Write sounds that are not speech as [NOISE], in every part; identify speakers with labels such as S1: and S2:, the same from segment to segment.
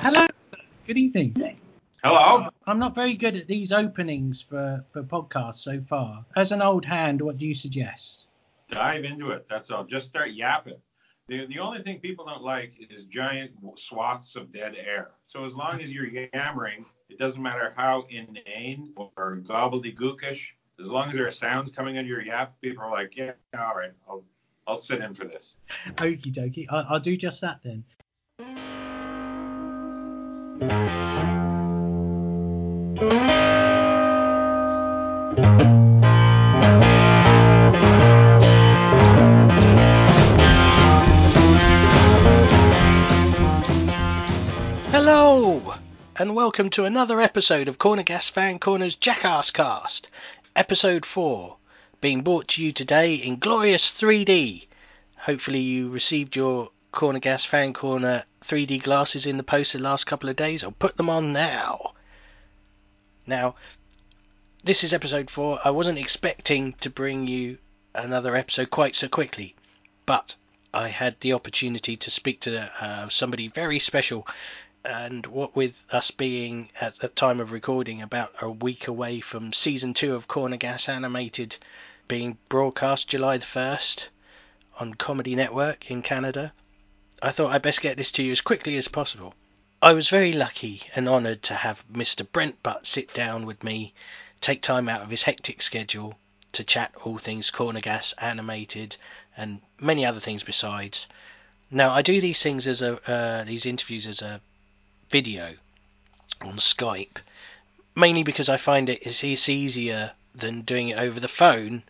S1: Hello. Good evening.
S2: Hello.
S1: I'm not very good at these openings for, for podcasts so far. As an old hand, what do you suggest?
S2: Dive into it. That's all. Just start yapping. The, the only thing people don't like is giant swaths of dead air. So as long as you're yammering, it doesn't matter how inane or gobbledygookish. As long as there are sounds coming out of your yap, people are like, "Yeah, all right, I'll I'll sit in for this."
S1: Okie dokie. I'll, I'll do just that then. And welcome to another episode of Corner Gas Fan Corner's Jackass Cast, episode 4, being brought to you today in glorious 3D. Hopefully, you received your Corner Gas Fan Corner 3D glasses in the post the last couple of days, or put them on now. Now, this is episode 4. I wasn't expecting to bring you another episode quite so quickly, but I had the opportunity to speak to uh, somebody very special and what with us being at the time of recording about a week away from season two of Corner Gas Animated being broadcast July the 1st on Comedy Network in Canada, I thought I'd best get this to you as quickly as possible. I was very lucky and honoured to have Mr. Brent Butt sit down with me, take time out of his hectic schedule to chat all things Corner Gas Animated and many other things besides. Now I do these things as a uh, these interviews as a video on Skype, mainly because I find it it's, it's easier than doing it over the phone.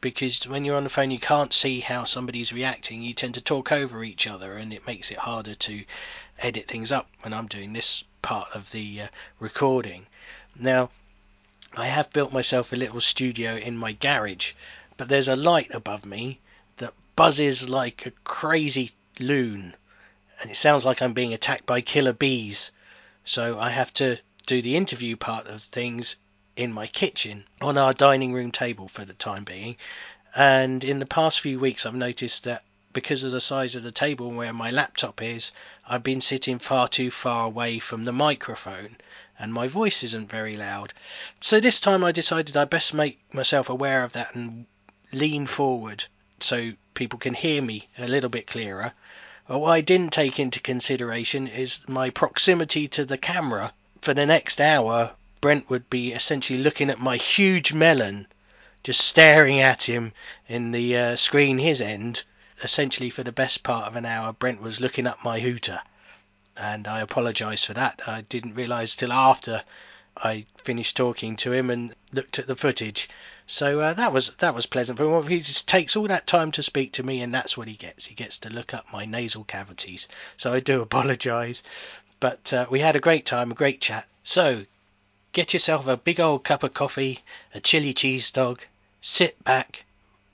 S1: Because when you're on the phone, you can't see how somebody's reacting. You tend to talk over each other, and it makes it harder to edit things up when I'm doing this part of the uh, recording. Now, I have built myself a little studio in my garage, but there's a light above me that buzzes like a crazy loon and it sounds like I'm being attacked by killer bees. So I have to do the interview part of things in my kitchen on our dining room table for the time being. And in the past few weeks, I've noticed that because of the size of the table where my laptop is, I've been sitting far too far away from the microphone and my voice isn't very loud. So this time I decided I best make myself aware of that and lean forward so people can hear me a little bit clearer what I didn't take into consideration is my proximity to the camera. For the next hour, Brent would be essentially looking at my huge melon, just staring at him in the uh, screen his end. Essentially, for the best part of an hour, Brent was looking up my hooter. And I apologise for that. I didn't realise till after I finished talking to him and looked at the footage. So uh, that was that was pleasant for him. He just takes all that time to speak to me, and that's what he gets. He gets to look up my nasal cavities. So I do [LAUGHS] apologise, but uh, we had a great time, a great chat. So get yourself a big old cup of coffee, a chili cheese dog, sit back,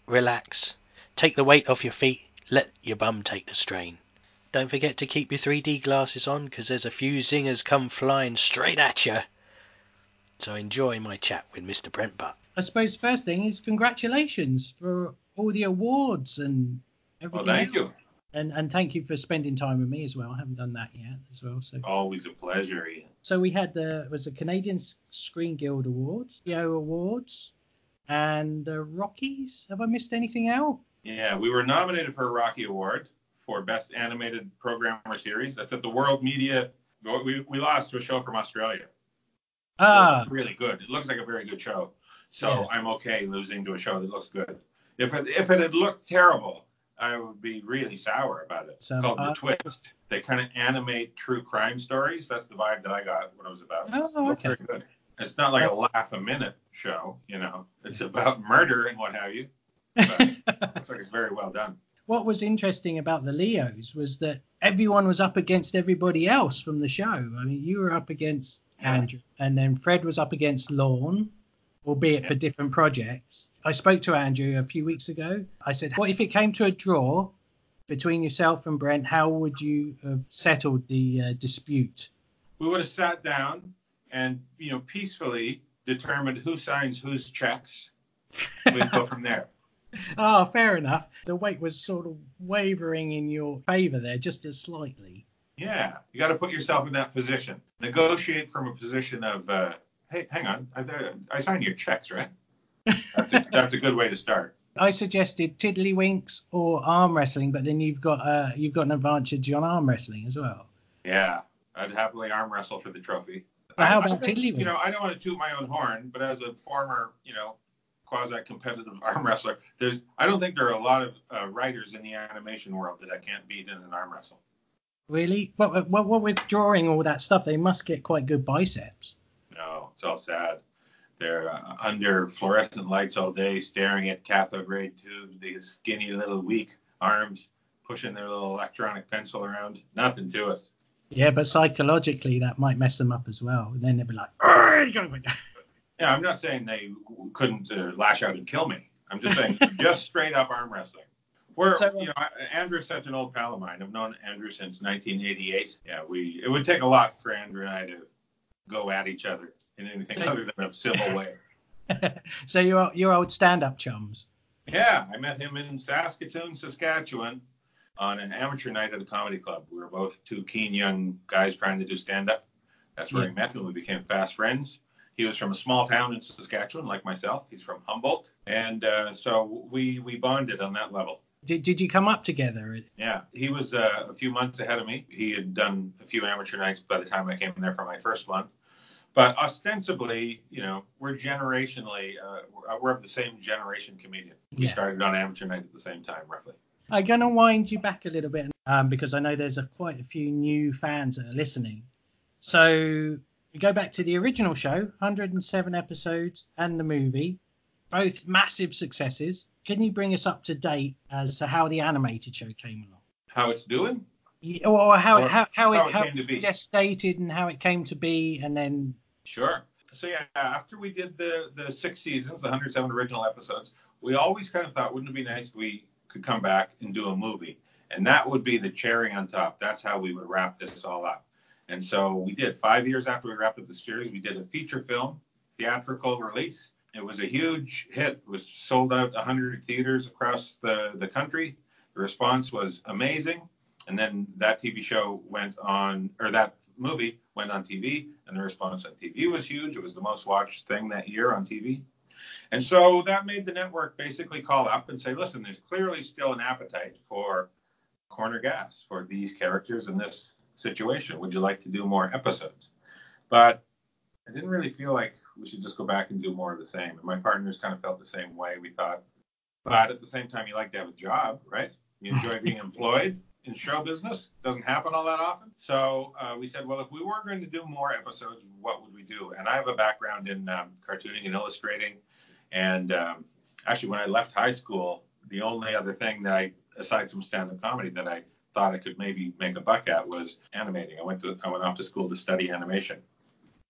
S1: relax, take the weight off your feet, let your bum take the strain. Don't forget to keep your 3D glasses on, because there's a few zingers come flying straight at you. So enjoy my chat with Mr. Brent Butt. I suppose first thing is congratulations for all the awards and everything.
S2: Well, thank
S1: else.
S2: you.
S1: And and thank you for spending time with me as well. I haven't done that yet as well. So
S2: Always a pleasure, Ian.
S1: so we had the was the Canadian Screen Guild Awards, Leo Awards, and the Rockies. Have I missed anything out?
S2: Yeah, we were nominated for a Rocky Award for Best Animated Program or Series. That's at the World Media. We, we lost to a show from Australia.
S1: Ah,
S2: It's really good. It looks like a very good show. So
S1: Yeah.
S2: I'm okay losing to a show that looks good. If it if it had looked terrible, I would be really sour about it.
S1: So,
S2: it's called The Twist. They kind of animate true crime stories. That's the vibe that I got when I was about.
S1: Oh, okay.
S2: very good. It's not like a laugh a minute show, you know. It's about murder and what have you. But [LAUGHS] looks like it's very well done.
S1: what was interesting about the Leos was that everyone was up against everybody else from the show. I mean, you were up against Andrew, and then Fred was up against Lorne, albeit for different projects. I spoke to Andrew a few weeks ago. I said, What if it came to a draw between yourself and Brent? How would you have settled the uh, dispute?
S2: We would have sat down and you know peacefully determined who signs whose checks. We'd go from there.
S1: Oh, [LAUGHS] [LAUGHS] fair enough. The weight was sort of wavering in your favour there, just as slightly.
S2: Yeah, you got to put yourself in that position. Negotiate from a position of, uh, hey, hang on, I, I signed your checks, right? That's a, that's a good way to start.
S3: I suggested tiddlywinks or arm wrestling, but then you've got uh, you've got an advantage on arm wrestling as well.
S2: Yeah, I'd happily arm wrestle for the trophy.
S3: But how about tiddlywinks?
S2: You know, I don't want to toot my own horn, but as a former, you know, quasi-competitive [LAUGHS] arm wrestler, there's I don't think there are a lot of uh, writers in the animation world that I can't beat in an arm wrestle.
S3: Really? Well, what, what with drawing all that stuff, they must get quite good biceps.
S2: No, it's all sad. They're uh, under fluorescent lights all day, staring at cathode ray tubes. These skinny little weak arms pushing their little electronic pencil around. Nothing to it.
S3: Yeah, but psychologically that might mess them up as well. And then they'd be like,
S2: yeah, I'm not saying they couldn't uh, lash out and kill me. I'm just saying [LAUGHS] just straight up arm wrestling. We're, you know, Andrew's such an old pal of mine. I've known Andrew since 1988. Yeah, we it would take a lot for Andrew and I to go at each other in anything so, other than a civil way. [LAUGHS]
S3: so you're you're old stand-up chums.
S2: Yeah, I met him in Saskatoon, Saskatchewan, on an amateur night at a comedy club. We were both two keen young guys trying to do stand-up. That's where yeah. we met, and we became fast friends. He was from a small town in Saskatchewan, like myself. He's from Humboldt, and uh, so we we bonded on that level.
S3: Did, did you come up together?
S2: Yeah, he was uh, a few months ahead of me. He had done a few amateur nights by the time I came in there for my first one. But ostensibly, you know, we're generationally, uh, we're of the same generation comedian. We yeah. started on amateur night at the same time, roughly.
S3: I'm going to wind you back a little bit um, because I know there's a, quite a few new fans that are listening. So we go back to the original show, 107 episodes, and the movie, both massive successes. Can you bring us up to date as to how the animated show came along?
S2: How it's doing?
S3: Yeah, or how, or how, how, how, it, how it came to be. Gestated and how it came to be, and then.
S2: Sure. So, yeah, after we did the, the six seasons, the 107 original episodes, we always kind of thought, wouldn't it be nice if we could come back and do a movie? And that would be the cherry on top. That's how we would wrap this all up. And so we did. Five years after we wrapped up the series, we did a feature film, theatrical release it was a huge hit. It was sold out 100 theaters across the, the country. The response was amazing. And then that TV show went on, or that movie went on TV, and the response on TV was huge. It was the most watched thing that year on TV. And so that made the network basically call up and say, listen, there's clearly still an appetite for corner gas for these characters in this situation. Would you like to do more episodes? But I didn't really feel like we should just go back and do more of the same. And my partners kind of felt the same way. We thought, but at the same time, you like to have a job, right? You enjoy [LAUGHS] being employed in show business. Doesn't happen all that often. So uh, we said, well, if we were going to do more episodes, what would we do? And I have a background in um, cartooning and illustrating. And um, actually, when I left high school, the only other thing that I, aside from stand-up comedy, that I thought I could maybe make a buck at was animating. I went to I went off to school to study animation.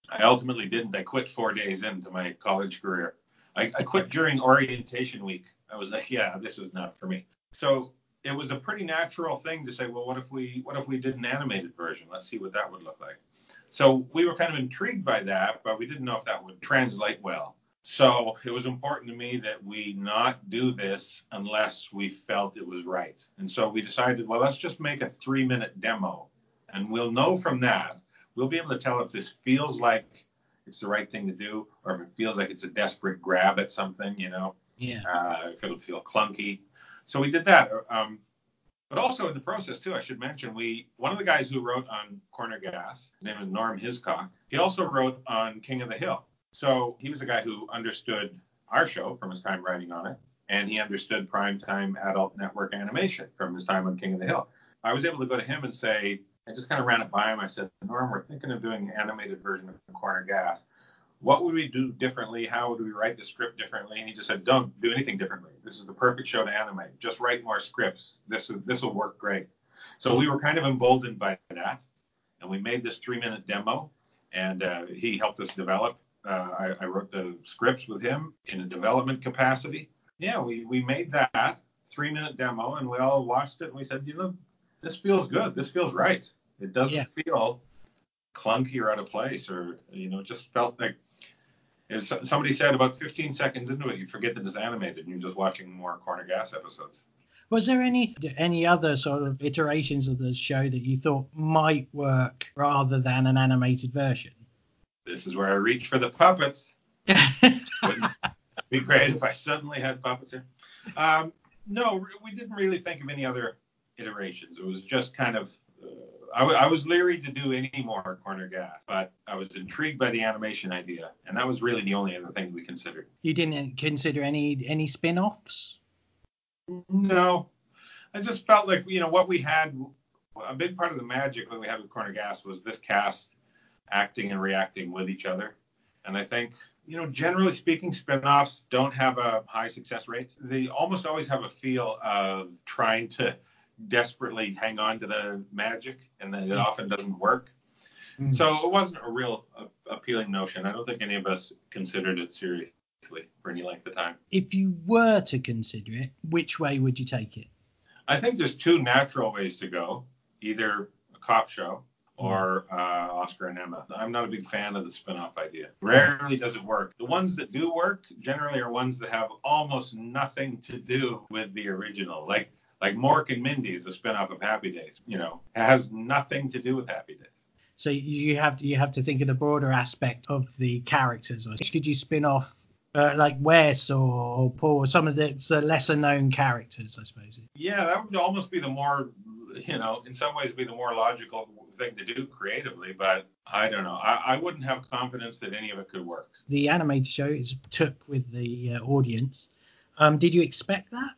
S2: I ultimately didn't. I quit four days into my college career. I, I quit during orientation week. I was like, yeah, this is not for me. So it was a pretty natural thing to say, well, what if we what if we did an animated version? Let's see what that would look like. So we were kind of intrigued by that, but we didn't know if that would translate well. So it was important to me that we not do this unless we felt it was right. And so we decided, well, let's just make a three minute demo. And we'll know from that we'll be able to tell if this feels like it's the right thing to do or if it feels like it's a desperate grab at something, you know.
S3: Yeah.
S2: Uh, if it'll feel clunky. So we did that. Um, but also in the process too, I should mention we one of the guys who wrote on Corner Gas, his name is Norm Hiscock. He also wrote on King of the Hill. So he was a guy who understood our show from his time writing on it, and he understood primetime adult network animation from his time on King of the Hill. I was able to go to him and say, I just kind of ran it by him. I said, Norm, we're thinking of doing an animated version of the Corner Gas. What would we do differently? How would we write the script differently? And he just said, Don't do anything differently. This is the perfect show to animate. Just write more scripts. This this will work great. So we were kind of emboldened by that, and we made this three minute demo, and uh, he helped us develop. Uh, I, I wrote the scripts with him in a development capacity. Yeah, we we made that three minute demo, and we all watched it, and we said, you know, this feels good. This feels right. It doesn't yeah. feel clunky or out of place, or you know, just felt like as somebody said about 15 seconds into it, you forget that it's animated and you're just watching more Corner Gas episodes.
S3: Was there any any other sort of iterations of the show that you thought might work rather than an animated version?
S2: This is where I reach for the puppets. [LAUGHS] Would be great if I suddenly had puppets here. Um, no, we didn't really think of any other iterations. It was just kind of. I, w- I was leery to do any more corner gas, but I was intrigued by the animation idea, and that was really the only other thing we considered.
S3: You didn't consider any any spin-offs?
S2: No, I just felt like you know what we had. A big part of the magic that we had with corner gas was this cast acting and reacting with each other, and I think you know, generally speaking, spin-offs don't have a high success rate. They almost always have a feel of trying to desperately hang on to the magic, and then it mm. often doesn't work. Mm. So it wasn't a real uh, appealing notion. I don't think any of us considered it seriously for any length of time.
S3: If you were to consider it, which way would you take it?
S2: I think there's two natural ways to go. Either a cop show or uh, Oscar and Emma. I'm not a big fan of the spin-off idea. Rarely does it work. The ones that do work generally are ones that have almost nothing to do with the original. Like like Mork and Mindy is a spin-off of Happy Days. You know, it has nothing to do with Happy Days.
S3: So you have to you have to think of the broader aspect of the characters. Could you spin off uh, like Wes or, or Paul, some of the, the lesser known characters, I suppose.
S2: Yeah, that would almost be the more, you know, in some ways be the more logical thing to do creatively, but I don't know. I, I wouldn't have confidence that any of it could work.
S3: The animated show is took with the uh, audience. Um, did you expect that?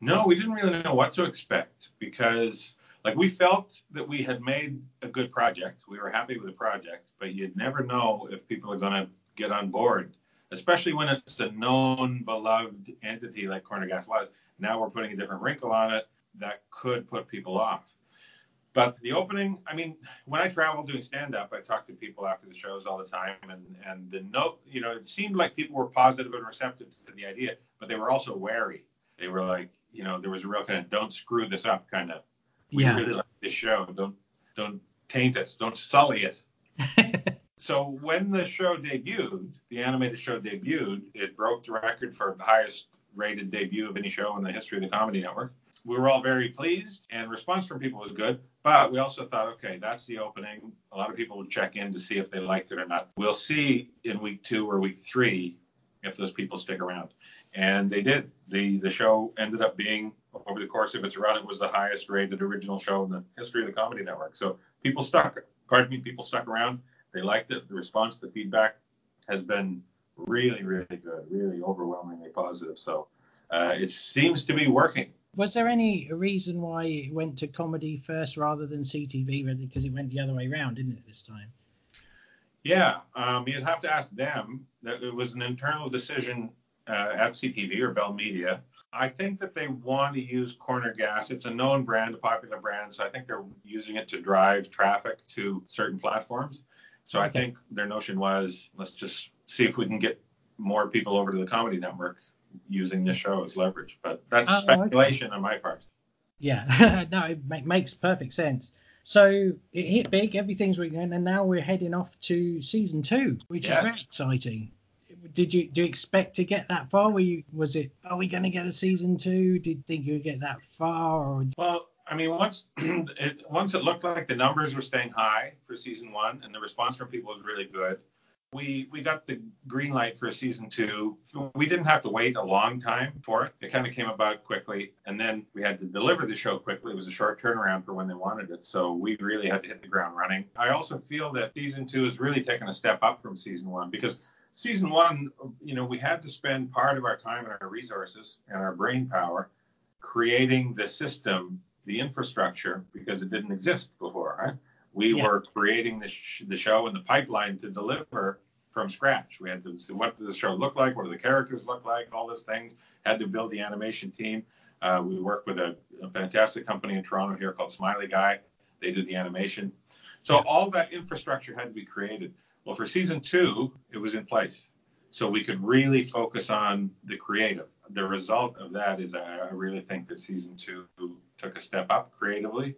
S2: No, we didn't really know what to expect because, like, we felt that we had made a good project. We were happy with the project, but you'd never know if people are going to get on board, especially when it's a known, beloved entity like Corner Gas was. Now we're putting a different wrinkle on it that could put people off. But the opening, I mean, when I travel doing stand up, I talk to people after the shows all the time. And, and the note, you know, it seemed like people were positive and receptive to the idea, but they were also wary. They were like, you know, there was a real kind of don't screw this up kind of. We yeah. really like this show. Don't don't taint it. Don't sully it. [LAUGHS] so when the show debuted, the animated show debuted, it broke the record for the highest rated debut of any show in the history of the Comedy Network. We were all very pleased, and response from people was good. But we also thought, okay, that's the opening. A lot of people would check in to see if they liked it or not. We'll see in week two or week three if those people stick around. And they did. The the show ended up being over the course of its run, it was the highest rated original show in the history of the Comedy Network. So people stuck. Pardon me, people stuck around. They liked it. The response, the feedback has been really, really good, really overwhelmingly positive. So uh, it seems to be working.
S3: Was there any reason why it went to comedy first rather than CTV? Because it went the other way around, didn't it, this time?
S2: Yeah, um, you'd have to ask them. That it was an internal decision Uh, at CTV or Bell Media. I think that they want to use Corner Gas. It's a known brand, a popular brand, so I think they're using it to drive traffic to certain platforms. So I think their notion was let's just see if we can get more people over to the Comedy Network using the show as leverage. But that's oh, speculation okay. on my part.
S3: Yeah, [LAUGHS] no, it makes perfect sense. So it hit big, everything's going, and now we're heading off to season two, which yes. is very exciting. Did you do you expect to get that far? Were you was it? Are we going to get a season two? Did you think you would get that far? Or...
S2: Well, I mean, once [CLEARS THROAT] it once it looked like the numbers were staying high for season one, and the response from people was really good we we got the green light for season two. We didn't have to wait a long time for it. It kind of came about quickly, and then we had to deliver the show quickly. It was a short turnaround for when they wanted it, so we really had to hit the ground running. I also feel that season two has really taken a step up from season one because season one, you know, we had to spend part of our time and our resources and our brain power creating the system, the infrastructure, because it didn't exist before, right? we yeah. were creating the, sh- the show and the pipeline to deliver from scratch. We had to see what does the show look like, what do the characters look like, all those things. Had to build the animation team. Uh, we worked with a, a, fantastic company in Toronto here called Smiley Guy. They did the animation. So all that infrastructure had to be created. Well, for season two, it was in place. So we could really focus on the creative. The result of that is I, really think that season two took a step up creatively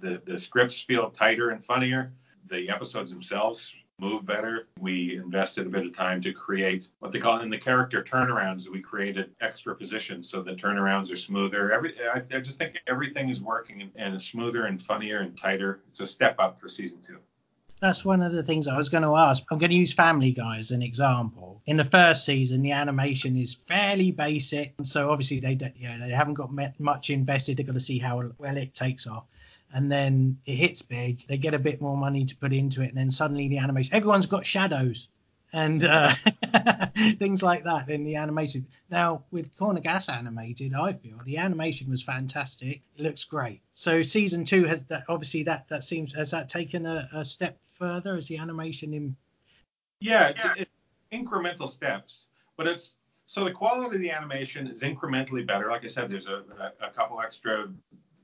S2: the, the scripts feel tighter and funnier. The episodes themselves move better. We invested a bit of time to create what they call in the character turnarounds. We created extra positions so the turnarounds are smoother. Every I, I just think everything is working and is smoother and funnier and tighter. It's a step up for season two.
S3: That's one of the things I was going to ask. I'm going to use Family Guy as an example. In the first season, the animation is fairly basic, so obviously they you know, they haven't got much invested. They've got to see how well it takes off and then it hits big. They get a bit more money to put into it, and then suddenly the animation, everyone's got shadows and uh, [LAUGHS] things like that in the animation. Now with Corner Gas animated, I feel the animation was fantastic. It looks great. So season two has that obviously that that seems has that taken a, a step further as the animation in.
S2: Yeah, it's, it's incremental steps, but it's so the quality of the animation is incrementally better. Like I said, there's a, a, a couple extra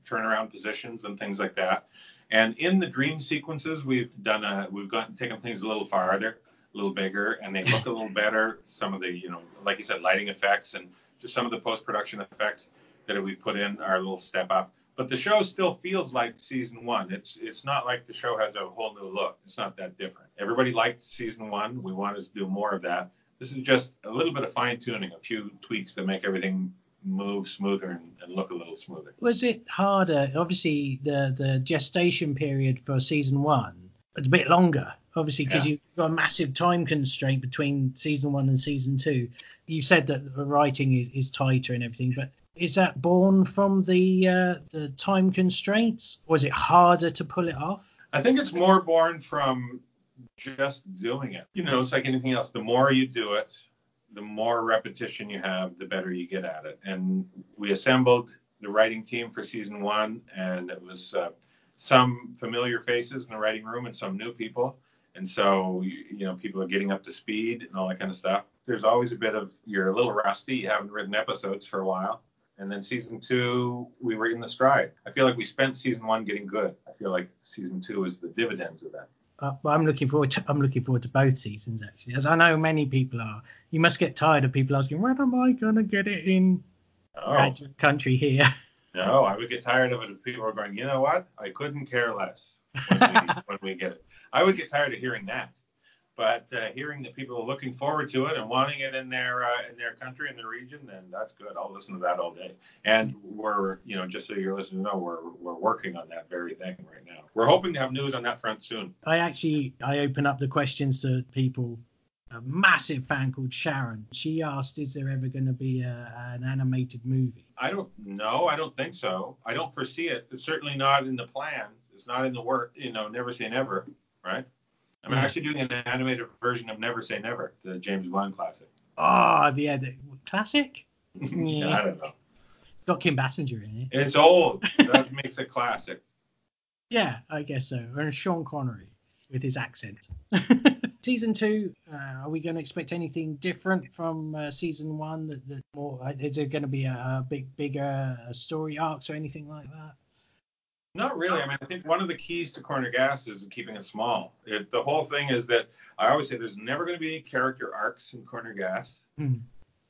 S2: turnaround positions and things like that. And in the dream sequences, we've done a we've gotten taken things a little farther, a little bigger, and they look a little better. Some of the you know, like you said, lighting effects and just some of the post production effects that we put in are a little step up. But the show still feels like season one. It's it's not like the show has a whole new look. It's not that different. Everybody liked season one. We wanted to do more of that. This is just a little bit of fine tuning, a few tweaks that make everything move smoother and, and, look a little smoother.
S3: Was it harder? Obviously, the the gestation period for season one was a bit longer. Obviously, because yeah. you've got a massive time constraint between season one and season two. You said that the writing is, is tighter and everything, but is that born from the uh, the time constraints? or is it harder to pull it off?
S2: I think it's more born from just doing it. You know, it's like anything else. The more you do it, the more repetition you have, the better you get at it. And we assembled the writing team for season one, and it was uh, some familiar faces in the writing room and some new people. And so, you know, people are getting up to speed and all that kind of stuff. There's always a bit of you're a little rusty, you haven't written episodes for a while. And then season two, we were in the stride. I feel like we spent season one getting good. I feel like season two is the dividends of that.
S3: Uh, I'm looking forward to I'm looking forward to both seasons actually, as I know many people are. You must get tired of people asking, "When am I going to get it in oh. country here?" [LAUGHS]
S2: No, I would get tired of it if people were going, "You know what? I couldn't care less when we, [LAUGHS] when we get it." I would get tired of hearing that. But uh, hearing that people are looking forward to it and wanting it in their uh, in their country in their region, then that's good. I'll listen to that all day. And we're you know just so you're listening to know, we're we're working on that very thing right now. We're hoping to have news on that front soon.
S3: I actually I open up the questions to people. A massive fan called Sharon. She asked, "Is there ever going to be a, an animated movie?"
S2: I don't know. I don't think so. I don't foresee it. It's certainly not in the plan. It's not in the work. You know, never say never, right? I'm actually doing an animated version of Never Say Never, the James Bond classic.
S3: Oh, yeah, the classic? [LAUGHS]
S2: yeah. I don't know.
S3: It's got Kim Basinger in
S2: it. It's old. that [LAUGHS] makes it classic.
S3: Yeah, I guess so. And Sean Connery with his accent. [LAUGHS] season two, uh, are we going to expect anything different from uh, season one? That, that more, is there going to be a, a big, bigger uh, story arcs or anything like that?
S2: Not really. I mean, I think one of the keys to Corner Gas is keeping it small. It, the whole thing is that I always say there's never going to be any character arcs in Corner Gas. Hmm.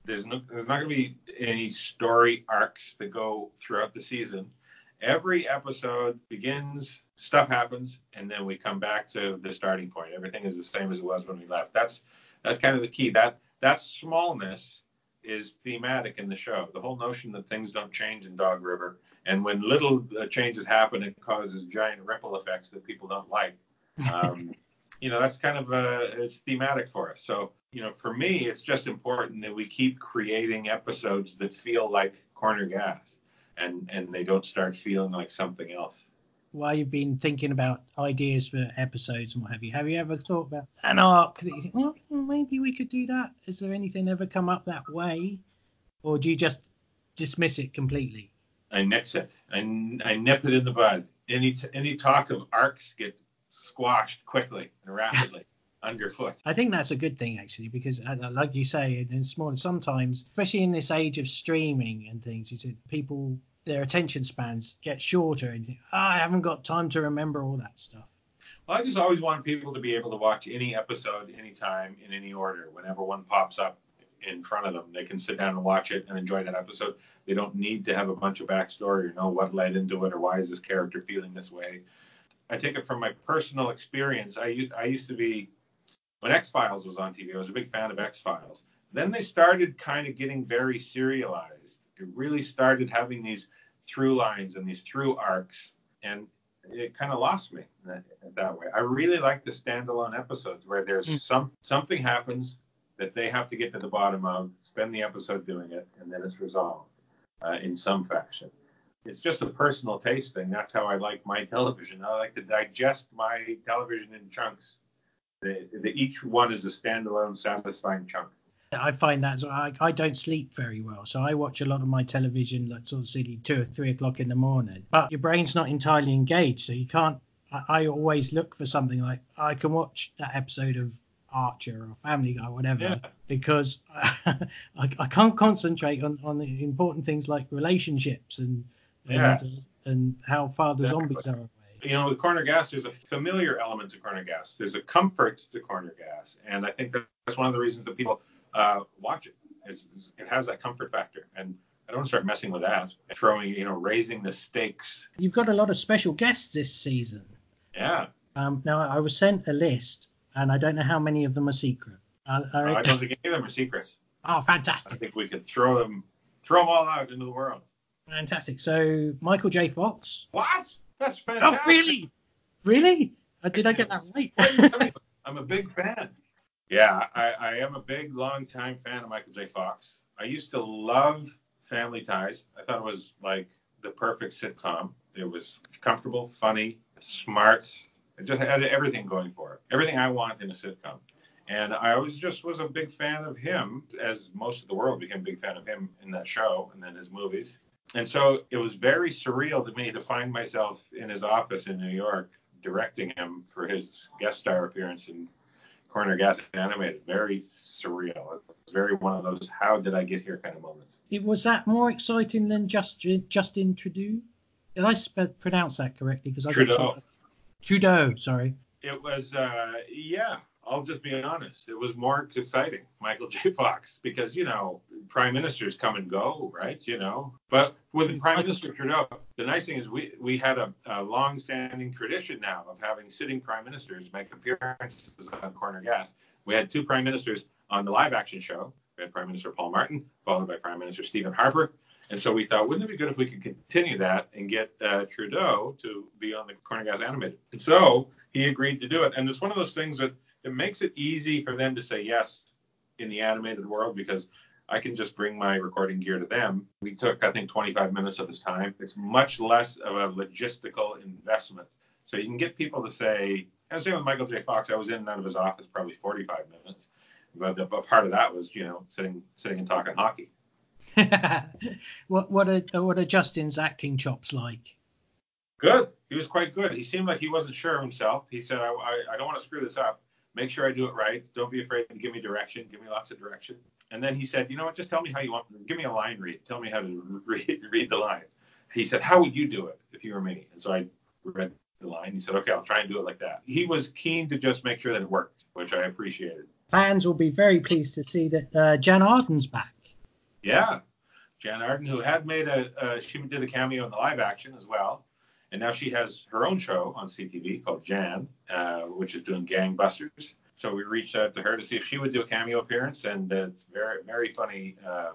S2: There's no, there's not going to be any story arcs that go throughout the season. Every episode begins, stuff happens, and then we come back to the starting point. Everything is the same as it was when we left. That's that's kind of the key. That that smallness is thematic in the show. The whole notion that things don't change in Dog River and when little uh, changes happen, it causes giant ripple effects that people don't like. [LAUGHS] Um, you know, that's kind of uh, it's thematic for us. So, you know, for me, it's just important that we keep creating episodes that feel like corner gas, and and they don't start feeling like something else.
S3: While you've been thinking about ideas for episodes and what have you, have you ever thought about an arc that you think, well, maybe we could do that? Is there anything ever come up that way, or do you just dismiss it completely?
S2: I nix it. I, I nip it in the bud. Any any talk of arcs get squashed quickly and rapidly [LAUGHS] underfoot.
S3: I think that's a good thing actually, because uh, uh like you say, it's small sometimes, especially in this age of streaming and things, you see people their attention spans get shorter, and oh, I haven't got time to remember all that stuff.
S2: Well, I just always want people to be able to watch any episode anytime in any order, whenever one pops up in front of them. They can sit down and watch it and enjoy that episode. They don't need to have a bunch of backstory or know what led into it or why is this character feeling this way. I take it from my personal experience. I, I used to be when X Files was on TV. I was a big fan of X Files. Then they started kind of getting very serialized. It really started having these through lines and these through arcs, and it kind of lost me that, that way. I really like the standalone episodes where there's mm. some something happens that they have to get to the bottom of, spend the episode doing it, and then it's resolved uh, in some fashion. It's just a personal taste thing. That's how I like my [LAUGHS] television. I like to digest my television in chunks. The, the, each one is a standalone, satisfying chunk.
S3: I find that so I, I don't sleep very well, so I watch a lot of my television like sort of silly two or three o'clock in the morning. But your brain's not entirely engaged, so you can't. I, I always look for something like I can watch that episode of Archer or Family Guy, or whatever, yeah. because [LAUGHS] I, I can't concentrate on, on the important things like relationships and yeah. and, uh, and how far the exactly. zombies are away.
S2: You know, with corner gas, there's a familiar element to corner gas. There's a comfort to corner gas, and I think that's one of the reasons that people uh, watch it. It's, it has that comfort factor, and I don't want to start messing with that. Throwing, you know, raising the stakes.
S3: You've got a lot of special guests this season.
S2: Yeah.
S3: Um, now I was sent a list, and I don't know how many of them are secret.
S2: Uh, I don't think any of them are secret.
S3: Oh, fantastic!
S2: I think we could throw them, throw them all out into the world.
S3: Fantastic. So Michael J. Fox.
S2: What? That's fantastic.
S3: Oh, really? Really? Uh, did I get that right?
S2: I'm a big fan. Yeah, I, I am a big, long-time fan of Michael J. Fox. I used to love Family Ties. I thought it was like the perfect sitcom. It was comfortable, funny, smart. It just had everything going for it. Everything I want in a sitcom. And I always just was a big fan of him, as most of the world became a big fan of him in that show and then his movies. And so it was very surreal to me to find myself in his office in New York directing him for his guest star appearance in Corner Gas animated. Very surreal. It's very one of those "How did I get here?" kind of moments.
S3: It was that more exciting than just Justin Trudeau. Did I pronounce that correctly? Because I
S2: Trudeau.
S3: Trudeau. Sorry.
S2: It was. Uh, yeah. I'll just be honest. It was more exciting, Michael [LAUGHS] J. Fox, because you know prime ministers come and go, right? You know, but with the Prime Minister Trudeau, the nice thing is we we had a, a long-standing tradition now of having sitting prime ministers make appearances on Corner Gas. We had two prime ministers on the live-action show. We had Prime Minister Paul Martin, followed by Prime Minister Stephen Harper. And so we thought, wouldn't it be good if we could continue that and get uh, Trudeau to be on the Corner animated? And so he agreed to do it. And it's one of those things that it makes it easy for them to say yes in the animated world because I can just bring my recording gear to them. We took, I think, 25 minutes of his time. It's much less of a logistical investment. So you can get people to say, and same with Michael J. Fox, I was in and out of his office probably 45 minutes. But, the, but part of that was, you know, sitting sitting and talking hockey. [LAUGHS]
S3: what what are what are Justin's acting chops like?
S2: Good. He was quite good. He seemed like he wasn't sure of himself. He said, I, I, I don't want to screw this up. Make sure I do it right. Don't be afraid to give me direction. Give me lots of direction. And then he said, you know what? Just tell me how you want. Give me a line read. Tell me how to [LAUGHS] read, read the line. He said, how would you do it if you were me? And so I read the line. He said, okay, I'll try and do it like that. He was keen to just make sure that it worked, which I appreciated.
S3: Fans will be very pleased to see that uh, Jann Arden's back.
S2: Yeah, Jann Arden, who had made a, uh, she did a cameo in the live action as well. And now she has her own show on CTV called Jann, uh, which is doing gangbusters. So we reached out to her to see if she would do a cameo appearance, and it's very, very funny. Uh,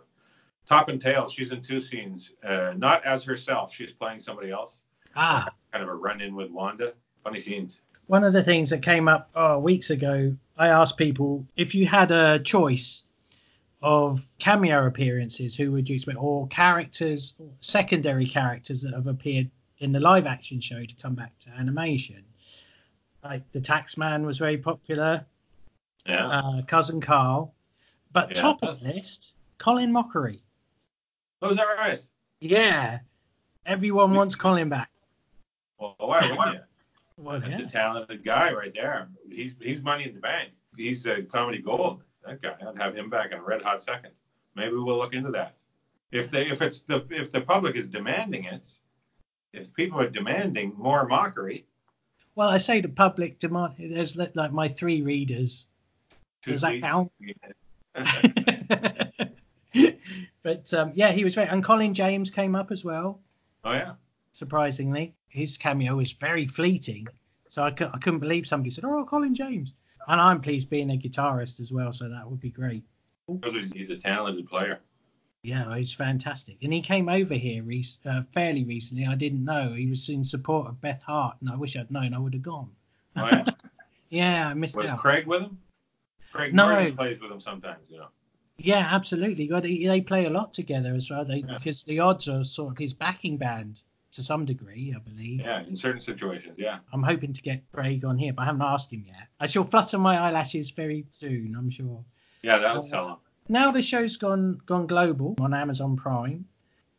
S2: top and tail, she's in two scenes, uh, not as herself. She's playing somebody else.
S3: Ah,
S2: kind of a run-in with Wanda. Funny scenes.
S3: One of the things that came up oh, weeks ago, I asked people if you had a choice of cameo appearances, who would you expect, or characters, secondary characters that have appeared in the live action show to come back to animation. Like the Taxman was very popular.
S2: Yeah. Uh,
S3: Cousin Carl. But yeah, top of the list, Colin Mochrie
S2: Oh, is that right?
S3: Yeah. Everyone wants Colin back.
S2: Well, why wouldn't you? Well, That's yeah. a talented guy right there. He's he's money in the bank. He's a comedy gold. That guy. I'd have him back in a red hot second. Maybe we'll look into that. If they if it's the if the public is demanding it, if people are demanding more Mochrie.
S3: Well, I say the public demand. There's like my three readers. Does that count? [LAUGHS] [LAUGHS] but um, yeah, he was very. And Colin James came up as well.
S2: Oh yeah.
S3: Surprisingly, his cameo was very fleeting. So I, cu- I couldn't believe somebody said, "Oh, Colin James," and I'm pleased being a guitarist as well. So that would be great.
S2: He's, a talented player.
S3: Yeah, he's fantastic, and he came over here re- uh, fairly recently. I didn't know he was in support of Beth Hart, and I wish I'd known. I would have gone.
S2: Oh, [LAUGHS] yeah?
S3: Yeah, I missed
S2: Was
S3: out.
S2: Craig with him? Craig
S3: No.
S2: Plays with him sometimes, you know.
S3: Yeah, absolutely. God, they, they play a lot together as well. They
S2: Yeah.
S3: because the odds are sort of his backing band to some degree, I believe.
S2: Yeah, in certain situations, yeah.
S3: I'm hoping to get Craig on here, but I haven't asked him yet. I shall flutter my eyelashes very soon, I'm sure.
S2: Yeah, that'll
S3: Uh,
S2: sell him.
S3: Now the show's gone gone global on Amazon Prime.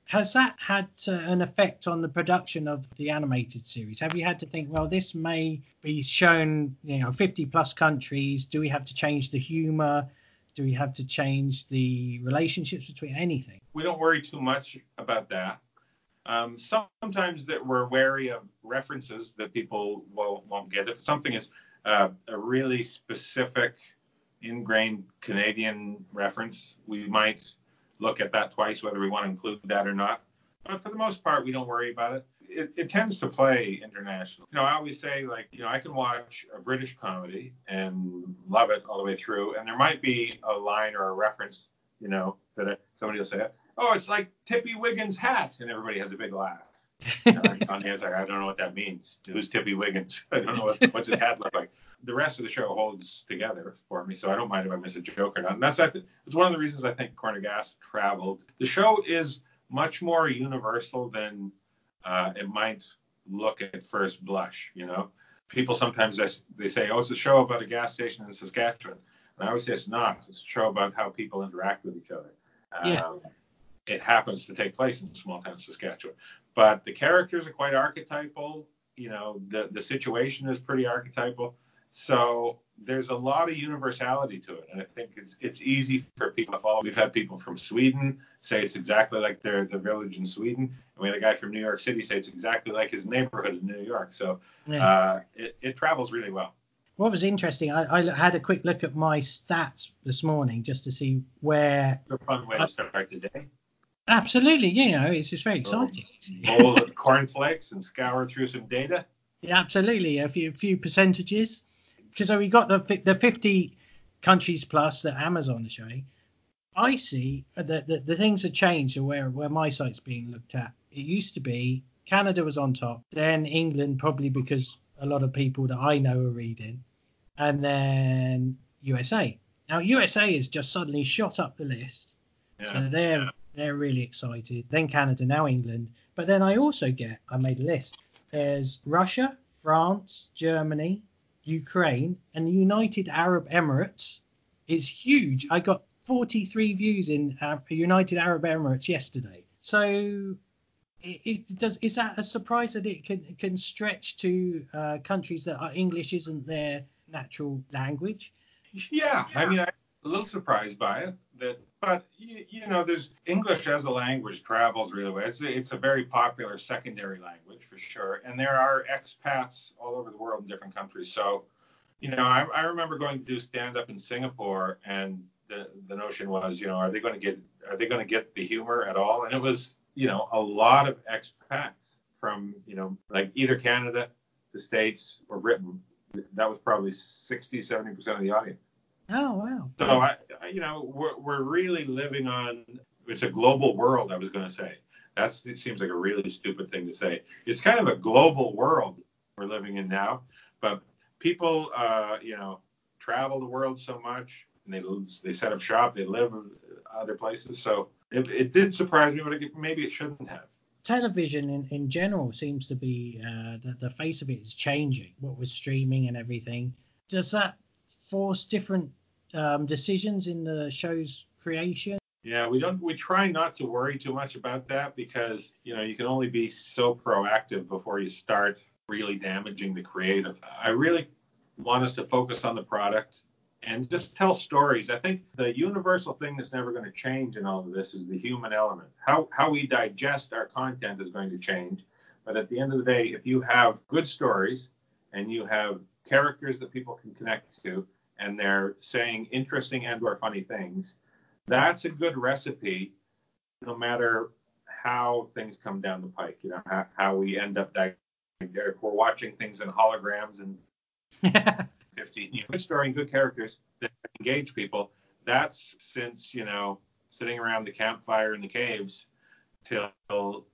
S3: Has that had uh, an effect on the production of the animated series? Have you had to think, well, this may be shown, you know, 50 plus countries. Do we have to change the humor? Do we have to change the relationships between anything?
S2: We don't worry too much about that. Um, sometimes that we're wary of references that people will, won't get. If something is uh, a really specific, ingrained Canadian reference, we might look at that twice whether we want to include that or not. But for the most part, we don't worry about it. It, it tends to play international. You know, I always say, like, you know, I can watch a British comedy and love it all the way through, and there might be a line or a reference, you know, that somebody will say, "Oh, it's like Tippy Wiggins' hat," and everybody has a big laugh. [LAUGHS] On the inside, I don't know what that means. Who's Tippy Wiggins? [LAUGHS] I don't know what, what's his hat look like. The rest of the show holds together for me, so I don't mind if I miss a joke or not. And that's I it's one of the reasons I think Corner Gas traveled. The show is much more universal than uh, it might look at first blush. You know, people sometimes they, they say, "Oh, it's a show about a gas station in Saskatchewan," and I always say it's not. It's a show about how people interact with each other.
S3: Yeah.
S2: It happens to take place in small town Saskatchewan, but the characters are quite archetypal. You know, the the situation is pretty archetypal. So there's a lot of universality to it, and I think it's it's easy for people to follow. We've had people from Sweden say it's exactly like their the village in Sweden, and we had a guy from New York City say it's exactly like his neighborhood in New York. So
S3: Yeah.
S2: uh, it, it travels really well.
S3: What was interesting, I, I had a quick look at my stats this morning just to see where.
S2: It's a fun way to start the day.
S3: Absolutely, you know, it's just very exciting.
S2: Bowl of [LAUGHS] cornflakes and scour through some data.
S3: Yeah, absolutely. A few few percentages because we got the the fifty countries plus that Amazon is showing. I see uh, that the, the things have changed where where my site's being looked at. It used to be Canada was on top, then England probably because a lot of people that I know are reading, and then USA. Now USA has just suddenly shot up the list. So
S2: Yeah.
S3: they're they're really excited. Then Canada, now England. But then I also get I made a list. There's Russia, France, Germany, Ukraine, and the United Arab Emirates is huge. I got 43 views in uh, United Arab Emirates yesterday. So it, it does is that a surprise that it can can stretch to uh, countries that are English isn't their natural language?
S2: Yeah, I mean, I'm a little surprised by it. That, but you, you know, there's English as a language travels really well. It's a, it's a very popular secondary language for sure, and there are expats all over the world in different countries. So, you know, I, I remember going to do stand up in Singapore, and the the notion was, you know, are they going to get are they going to get the humor at all? And it was, you know, a lot of expats from, you know, like either Canada, the States, or Britain. That was probably 60, 70 percent of the audience.
S3: Oh wow!
S2: So I, I- you know, we're we're really living on. It's a global world. I was going to say that's. It seems like a really stupid thing to say. It's kind of a global world we're living in now. But people, uh, you know, travel the world so much, and they lose, they set up shop, they live other places. So it, it did surprise me, but it, maybe it shouldn't have.
S3: television in, in general seems to be uh, the, the face of it is changing what with streaming and everything does that force different um, decisions in the show's creation
S2: Yeah, we don't. We try not to worry too much about that because you know you can only be so proactive before you start really damaging the creative. I really want us to focus on the product and just tell stories. I think the universal thing that's never going to change in all of this is the human element. How how we digest our content is going to change, but at the end of the day, if you have good stories and you have characters that people can connect to and they're saying interesting and or funny things that's a good recipe no matter how things come down the pike you know how, how we end up If we're watching things in holograms and [LAUGHS] 15 you know, good story and good characters that engage people. That's since you know sitting around the campfire in the caves till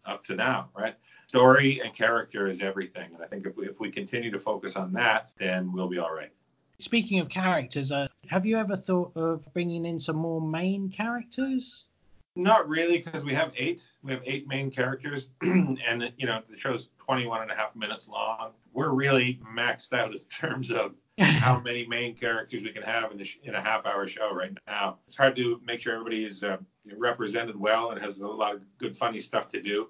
S2: up to now, right? Story and character is everything, and I think if we if we continue to focus on that, then we'll be all right.
S3: Speaking of characters, uh, have you ever thought of bringing in some more main characters?
S2: Not really, because we have eight. We have eight main characters, [CLEARS THROAT] and you know the show's 21 and a half minutes long. We're really maxed out in terms of [LAUGHS] how many main characters we can have in, sh- in a half hour show right now. It's hard to make sure everybody is uh, represented well and has a lot of good, funny stuff to do.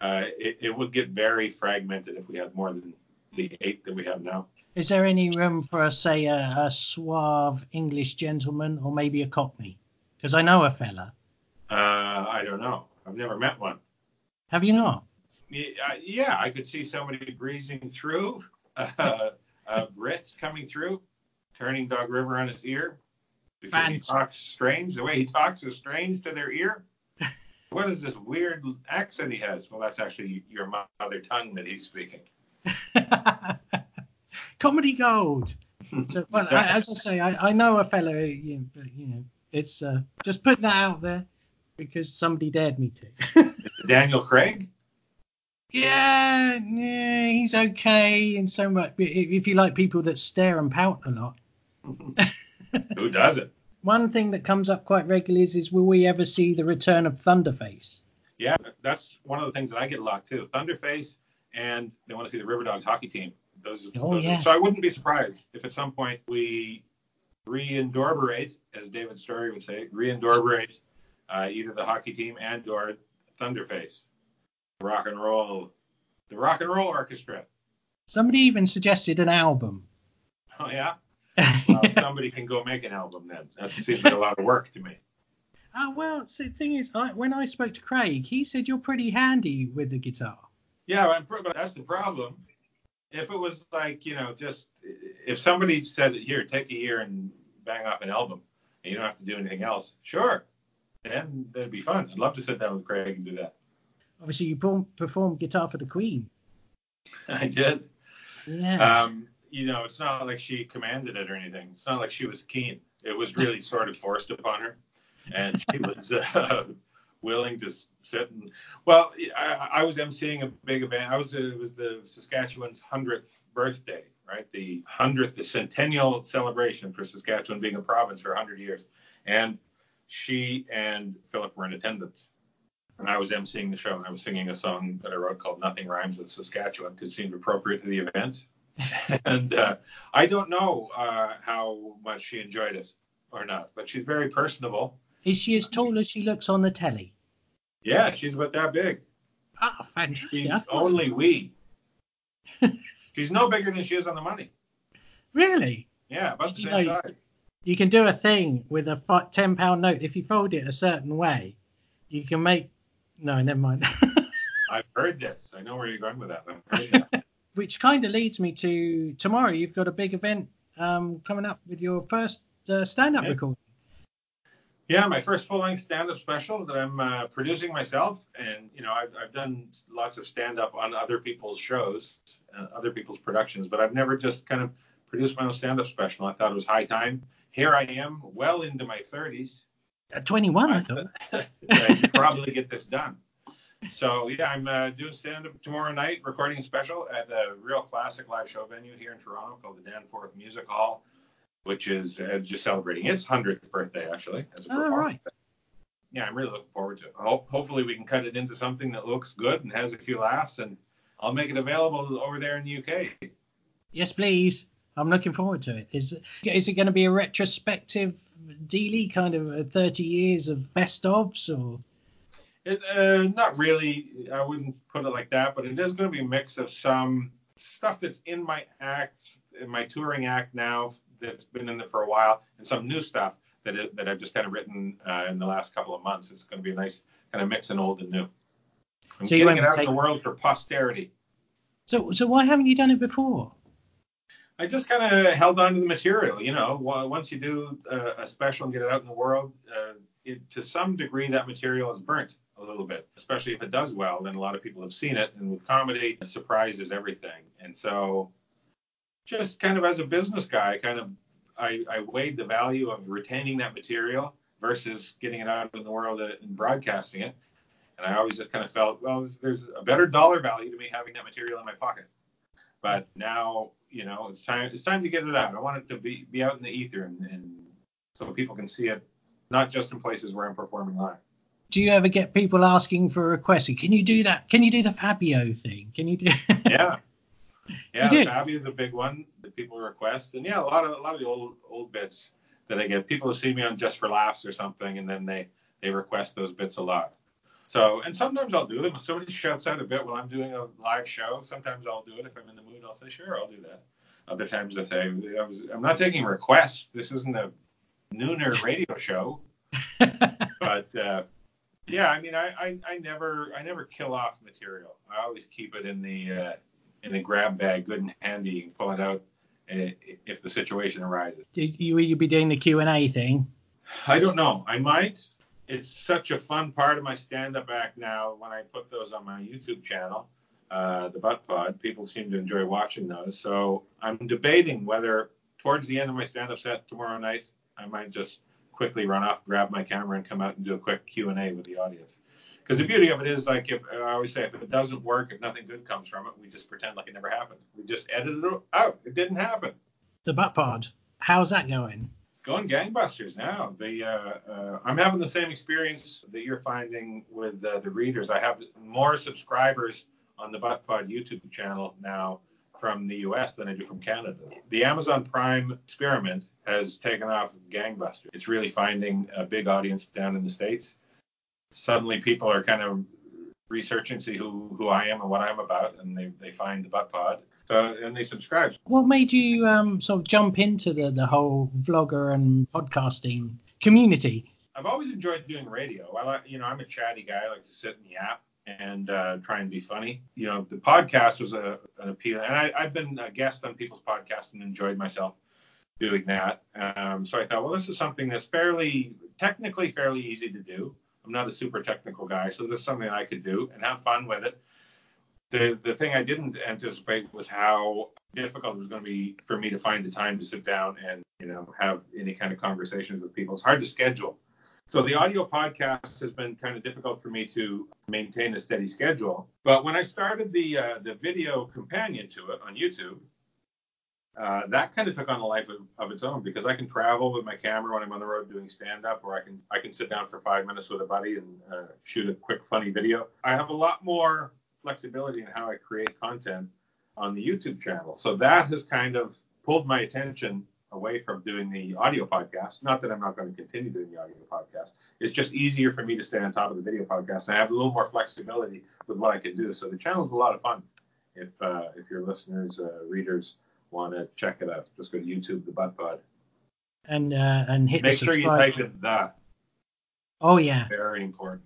S2: Uh, it, it would get very fragmented if we had more than the eight that we have now.
S3: Is there any room for, a, say, a, a suave English gentleman or maybe a Cockney? Because I know a fella.
S2: Uh, I don't know. I've never met one.
S3: Have you not?
S2: Yeah, uh, yeah I could see somebody breezing through. [LAUGHS] Uh, a Brit coming through, turning Dog River on his ear because Fancy. he talks strange. The way he talks is strange to their ear. [LAUGHS] what is this weird accent he has? Well, that's actually your mother tongue that he's speaking. [LAUGHS]
S3: Comedy gold. [LAUGHS] So, well, I, as I say, I, I know a fellow. You know, you know it's uh, just putting that out there because somebody dared me
S2: to. [LAUGHS] Daniel Craig.
S3: Yeah, yeah, he's okay in so much. If you like people that stare and pout a lot. [LAUGHS]
S2: Who doesn't?
S3: One thing that comes up quite regularly is, is will we ever see the return of Thunderface?
S2: Yeah, that's one of the things that I get a lot too. Thunderface, and they want to see the River Dogs hockey team. Those,
S3: oh,
S2: those
S3: yeah.
S2: Are, so I wouldn't be surprised if at some point we reendorberate, as David Storey would say, reendorberate uh, either the hockey team and or Thunderface rock and roll, the rock and roll orchestra.
S3: Somebody even suggested an album.
S2: Oh yeah. [LAUGHS] well, somebody can go make an album then. That seems like a lot of work to me.
S3: Oh well, the thing is, I, when I spoke to Craig, he said you're pretty handy with the guitar.
S2: Yeah, but that's the problem. If it was like you know, just if somebody said, "Here, take a year and bang off an album," and you don't have to do anything else, sure, then that'd be fun. I'd love to sit down with Craig and do that
S3: obviously you performed guitar for the Queen. [LAUGHS]
S2: I did.
S3: Yeah.
S2: Um, you know, it's not like she commanded it or anything. It's not like she was keen. It was really sort of forced upon her, and she was [LAUGHS] uh, willing to sit and. Well, I, I, was emceeing a big event. I was it was the Saskatchewan's hundredth birthday, right? The hundredth, the centennial celebration for Saskatchewan being a province for hundred years, and she and Philip were in attendance and I was emceeing the show and I was singing a song that I wrote called "Nothing Rhymes with Saskatchewan" because it seemed appropriate to the event. [LAUGHS] and uh, I don't know uh, how much she enjoyed it or not, but she's very personable.
S3: Is she as tall as she looks on the telly?
S2: Yeah, she's about that big.
S3: Ah, oh, fantastic!
S2: She's only we. [LAUGHS] she's no bigger than she is on the money.
S3: Really?
S2: Yeah, about Did the same know, size.
S3: You can do a thing with a ten pound note if you fold it a certain way. You can make no, never mind. [LAUGHS]
S2: I've heard this. I know where you're going with that. [LAUGHS]
S3: Which kind of leads me to tomorrow. You've got a big event um, coming up with your first uh, stand-up yeah. recording.
S2: Yeah, my first full-length stand-up special that I'm uh, producing myself, and you know, I've, I've done lots of stand-up on other people's shows, uh, other people's productions, but I've never just kind of produced my own stand-up special. I thought it was high time. Here I am, well into my 30s,
S3: at 21, I thought. [LAUGHS]
S2: you probably get this done. So yeah, I'm uh, doing stand up tomorrow night, recording a special at the real classic live show venue here in Toronto called the Danforth Music Hall, which is uh, just celebrating its hundredth birthday actually.
S3: As a oh right.
S2: Yeah, I'm really looking forward to it. Ho- hopefully, we can cut it into something that looks good and has a few laughs, and I'll make it available over there in the UK.
S3: Yes, please. I'm looking forward to it. Is is it going to be a retrospective dealy kind of 30 years of best ofs or?
S2: It, uh, not really. I wouldn't put it like that, but it is going to be a mix of some stuff that's in my act, in my touring act now, that's been in there for a while, and some new stuff that it, that I've just kind of written uh, in the last couple of months. It's going to be a nice kind of mix in old and new. I'm so getting it out take... in the world for posterity.
S3: So, so why haven't you done it before?
S2: I just kind of held on to the material. You know, once you do a, a special and get it out in the world, uh, it, to some degree, that material is burnt a a little bit, especially if it does well. Then a lot of people have seen it, and with comedy, surprise is everything. And so, just kind of as a business guy, kind of I, I weighed the value of retaining that material versus getting it out in the world uh, and broadcasting it. And I always just kind of felt, well, there's, there's a better dollar value to me having that material in my pocket. But now, you know, it's time. It's time to get it out. I want it to be be out in the ether, and, and so people can see it, not just in places where I'm performing live.
S3: Do you ever get people asking for a request? Can you do that? Can you do the Fabio thing? Can you do?
S2: yeah, yeah. Fabio is a big one that people request, and yeah, a lot of a lot of the old old bits that I get. People see me on Just for Laughs or something, and then they they request those bits a lot. So, and sometimes I'll do them. If somebody shouts out a bit while I'm doing a live show, sometimes I'll do it. If I'm in the mood, I'll say, sure, I'll do that. Other times I say, I was, I'm not taking requests. This isn't a nooner radio show. [LAUGHS] but uh, yeah, I mean, I, I, I, never, I never kill off material. I always keep it in the, uh, in a grab bag, good and handy, and pull it out uh, if the situation arises.
S3: You, will you be doing the Q and A thing?
S2: I don't know. I might it's such a fun part of my stand-up act now when I put those on my YouTube channel, uh, the Butt Pod. People seem to enjoy watching those. So I'm debating whether towards the end of my stand-up set tomorrow night, I might just quickly run off, grab my camera, and come out and do a quick Q and A with the audience. Because the beauty of it is, like, if I always say, if it doesn't work, if nothing good comes from it, we just pretend like it never happened. We just edit it out. It didn't happen.
S3: The Butt Pod. How's that going?
S2: It's going gangbusters now. The uh, uh, I'm having the same experience that you're finding with uh, the readers. I have more subscribers on the Butt Pod YouTube channel now from the U.S. than I do from Canada. The Amazon Prime experiment has taken off gangbusters. It's really finding a big audience down in the states. Suddenly, people are kind of researching, see who who I am and what I'm about, and they they find the Butt Pod so, and they subscribe.
S3: What made you um, sort of jump into the, the whole vlogger and podcasting community?
S2: I've always enjoyed doing radio. I like, you know, I'm a chatty guy. I like to sit in the app and uh, try and be funny. You know, the podcast was a, an appeal, and I, have been a guest on people's podcasts and enjoyed myself doing that. Um, so I thought, well, this is something that's fairly, technically, fairly easy to do. I'm not a super technical guy, so there's something I could do and have fun with it the the thing I didn't anticipate was how difficult it was going to be for me to find the time to sit down and you know have any kind of conversations with people. It's hard to schedule. So the audio podcast has been kind of difficult for me to maintain a steady schedule. But when I started the uh, the video companion to it on YouTube, uh, that kind of took on a life of, of, its own because I can travel with my camera when I'm on the road doing stand up, or I can I can sit down for five minutes with a buddy and uh, shoot a quick funny video. I have a lot more flexibility in how I create content on the YouTube channel. So that has kind of pulled my attention away from doing the audio podcast. Not that I'm not going to continue doing the audio podcast. It's just easier for me to stay on top of the video podcast, and I have a little more flexibility with what I can do. So the channel is a lot of fun. If uh, if your listeners, uh, readers want to check it out, just go to YouTube, the Butt Pod,
S3: and uh, and hit.
S2: Make sure you type in the.
S3: Oh yeah.
S2: Very important.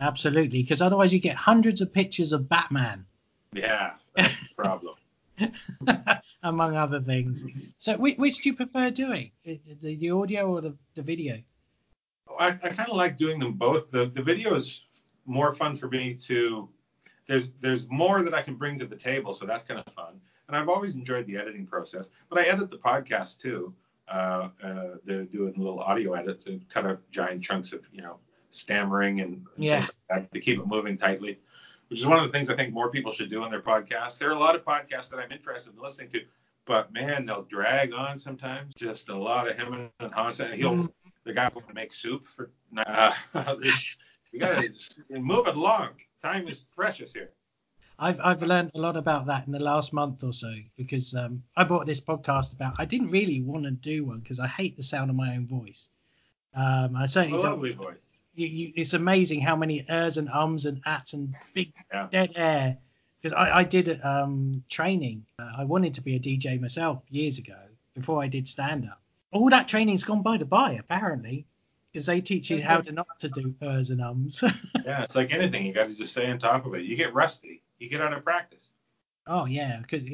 S3: Absolutely, because otherwise you get hundreds of pictures of Batman.
S2: Yeah, that's the problem. [LAUGHS] [LAUGHS]
S3: Among other things. So, which, which, do you prefer doing, the, the audio or the, the video?
S2: I, I kind of like doing them both. The the video is more fun for me to. There's there's more that I can bring to the table, so that's kind of fun. And I've always enjoyed the editing process. But I edit the podcast too. Uh, uh, they're doing a little audio edit to cut out giant chunks of you know stammering and
S3: yeah
S2: to keep it moving tightly, which is one of the things I think more people should do on their podcasts. There are a lot of podcasts that I'm interested in listening to, but man, they'll drag on sometimes. Just a lot of him and Hans. And he'll mm-hmm. the guy will make soup for. Uh, [LAUGHS] you gotta [LAUGHS] move it along. Time is precious here.
S3: I've I've learned a lot about that in the last month or so because um, I bought this podcast about. I didn't really want to do one because I hate the sound of my own voice. Um, I certainly don't.
S2: Voice
S3: you, you, it's amazing how many ers and ums and ats and big yeah. dead air. Because I, I, did um, training. Uh, I wanted to be a DJ myself years ago before I did stand up. All that training's gone by the by, apparently, because they teach you how to not to do ers and ums. [LAUGHS]
S2: yeah, it's like anything. You got to just stay on top of it. You get rusty. You get out of practice.
S3: Oh yeah, because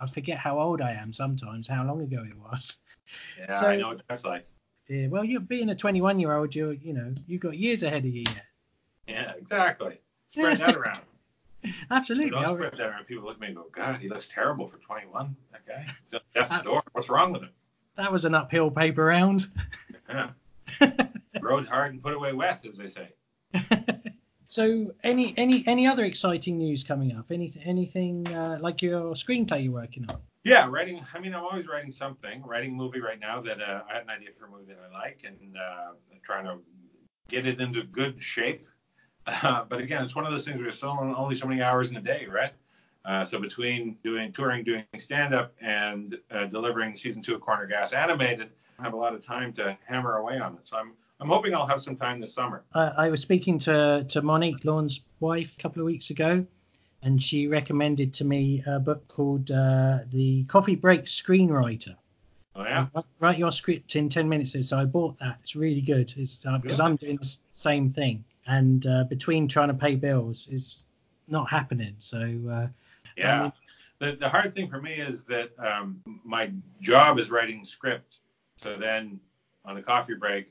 S3: I forget how old I am sometimes. How long ago it was.
S2: Yeah, so, I know what that's like
S3: dear. Well, you're being a 21 year old. You're, you know, you've got years ahead of you yet.
S2: Yeah, exactly. Spread that around. [LAUGHS]
S3: Absolutely.
S2: Don't spread that around. People look at me and go, God, he looks terrible for 21. That guy. He's on Death's
S3: Uh,
S2: door. What's wrong with him?
S3: That was an uphill paper round.
S2: Yeah. [LAUGHS] Rode hard and put away wet, as they say. [LAUGHS]
S3: so, any any any other exciting news coming up? Any anything uh, like your screenplay you're working on?
S2: Yeah, writing. I mean, I'm always writing something. Writing a movie right now that uh, I had an idea for a movie that I like, and uh, I'm trying to get it into good shape. Uh, [LAUGHS] but again, it's one of those things where so only so many hours in a day, right? Uh, so between doing touring, doing stand up, and uh, delivering season two of Corner Gas animated, I have a lot of time to hammer away on it. So I'm I'm hoping I'll have some time this summer.
S3: Uh, I was speaking to to Monique Lawn's wife a couple of weeks ago, and she recommended to me a book called uh, The Coffee Break Screenwriter.
S2: Oh yeah,
S3: Write- Write your script in ten minutes. So I bought that. It's really good. It's because
S2: Good.
S3: I'm doing the same thing, and uh, between trying to pay bills, it's not happening. So uh,
S2: yeah.
S3: Um,
S2: the the hard thing for me is that um, my job is writing script. So then on the coffee break,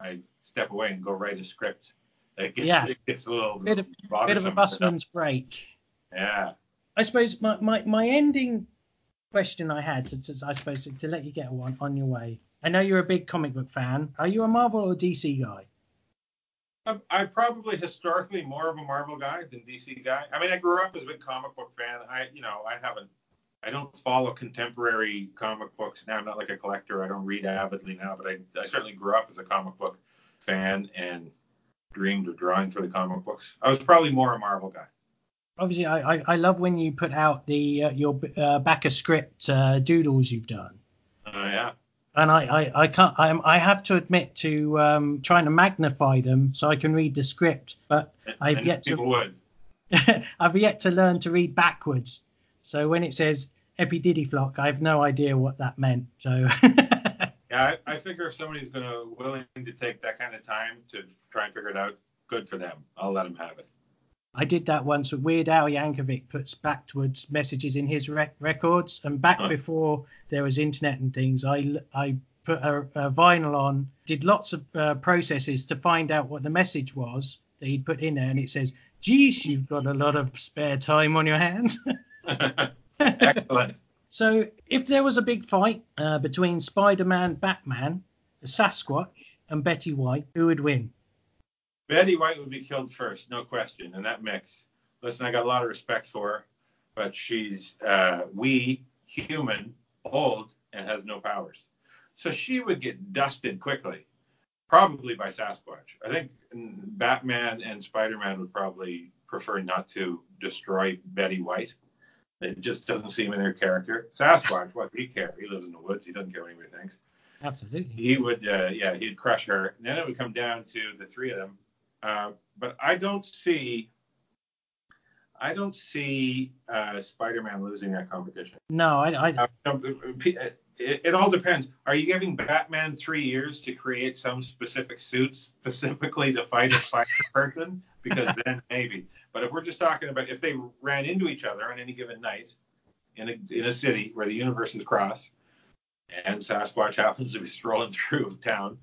S2: I step away and go write a script. It gets,
S3: Yeah.
S2: it gets a little
S3: Bit of- bit of a busman's break.
S2: Yeah.
S3: I suppose my, my, my ending question I had, to, to, I suppose, to, to let you get one on your way. I know you're a big comic book fan. Are you a Marvel or DC guy?
S2: I'm, I'm probably historically more of a Marvel guy than DC guy. I mean, I grew up as a big comic book fan. I, you know, I haven't, I don't follow contemporary comic books now. I'm not like a collector. I don't read avidly now, but I, I certainly grew up as a comic book fan and dreamed of drawing for the comic books. I was probably more a Marvel guy.
S3: Obviously, I, I, I love when you put out the uh, your uh, back of script uh, doodles you've done.
S2: Oh yeah.
S3: And I, I, I can't. I, I have to admit to um, trying to magnify them so I can read the script, but I've
S2: And
S3: yet to-
S2: would. [LAUGHS]
S3: I've yet to learn to read backwards. So when it says Epididiflock, I have no idea what that meant. So [LAUGHS]
S2: Yeah, I, I figure if somebody's going to willing to take that kind of time to try and figure it out, good for them. I'll let them have it.
S3: I did that once with Weird Al Yankovic puts backwards messages in his rec- records, and back
S2: Huh.
S3: before there was internet and things, I I put a, a vinyl on, did lots of uh, processes to find out what the message was that he'd put in there, and it says, "Geez, you've got a lot of spare time on your hands." [LAUGHS]
S2: Excellent.
S3: So, if there was a big fight uh, between Spider-Man, Batman, the Sasquatch, and Betty White, who would win?
S2: Betty White would be killed first, no question, in that mix. Listen, I got a lot of respect for her, but she's uh, wee, human, old, and has no powers. So she would get dusted quickly, probably by Sasquatch. I think Batman and Spider Man would probably prefer not to destroy Betty White. It just doesn't seem in their character. Sasquatch, what he care? He lives in the woods. He doesn't care what anybody thinks
S3: Absolutely.
S2: he would uh, yeah he'd crush her and then it would come down to the three of them uh, but i don't see i don't see uh, spider-man losing that competition
S3: No, I, I
S2: uh, it, it all depends are you giving batman three years to create some specific suits specifically to fight a spider person because then maybe but if we're just talking about if they ran into each other on any given night in a, in a city where the universes cross and Sasquatch happens to be [LAUGHS] strolling through town,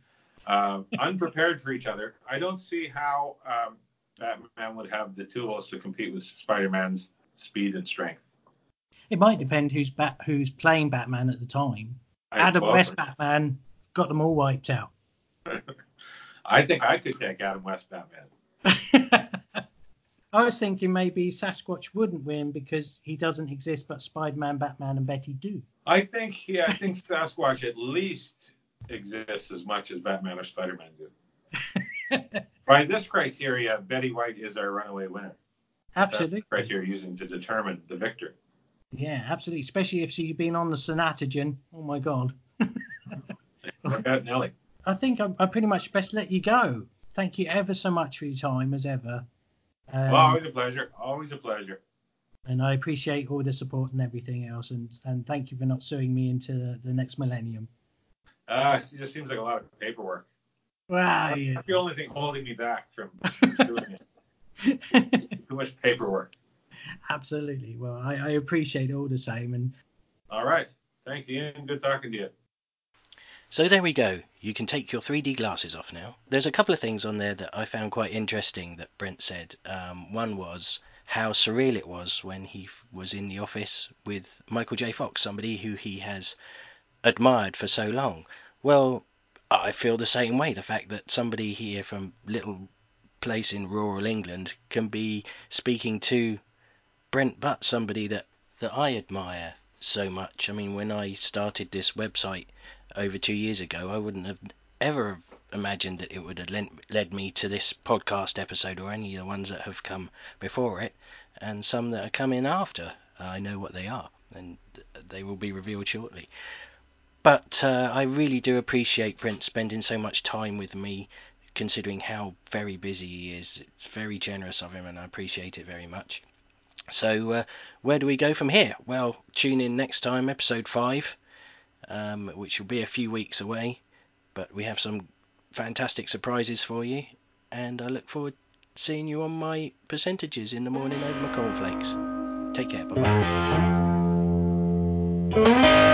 S2: um, unprepared for each other. I don't see how um, Batman would have the tools to compete with Spider-Man's speed and strength.
S3: It might depend who's bat, who's playing Batman at the time.
S2: I
S3: Adam
S2: suppose.
S3: West Batman got them all wiped out. [LAUGHS]
S2: I think I could take Adam West Batman. [LAUGHS]
S3: I was thinking maybe Sasquatch wouldn't win because he doesn't exist, but Spider-Man, Batman, and Betty do.
S2: I think, yeah, I think Sasquatch at least exists as much as Batman or Spider-Man do. [LAUGHS] By this criteria, Betty White is our runaway winner. That's
S3: Absolutely,
S2: the criteria using to determine the victor.
S3: yeah, absolutely. Especially if she's been on the Sanatogen. Oh my God! [LAUGHS]
S2: What about Nelly?
S3: I think I'm, I pretty much best let you go. Thank you ever so much for your time, as ever. Um,
S2: Well, always a pleasure. Always a pleasure.
S3: and I appreciate all the support and everything else. And, and thank you for not suing me into the, the next millennium.
S2: Uh, it just seems like a lot of paperwork.
S3: Wow, yeah.
S2: The only thing holding me back from doing it. [LAUGHS] Too much paperwork.
S3: Absolutely. Well, I, I appreciate it all the same. And
S2: All right. Thanks, Ian. Good talking to you.
S1: So there we go. You can take your 3D glasses off now. There's a couple of things on there that I found quite interesting that Brent said. Um, one was how surreal it was when he was in the office with Michael J. Fox, somebody who he has admired for so long. Well, I feel the same way. The fact that somebody here from little place in rural England can be speaking to Brent Butt, somebody that that I admire so much. I mean, when I started this website over two years ago, I wouldn't have ever imagined that it would have led, me to this podcast episode or any of the ones that have come before it, and some that are coming after. I know what they are, and they will be revealed shortly. But uh, I really do appreciate Brent spending so much time with me, considering how very busy he is. It's very generous of him, and I appreciate it very much. So, uh, where do we go from here? Well, tune in next time, episode 5, um, which will be a few weeks away. But we have some fantastic surprises for you, and I look forward to seeing you on my percentages in the morning over my cornflakes. Take care, bye bye.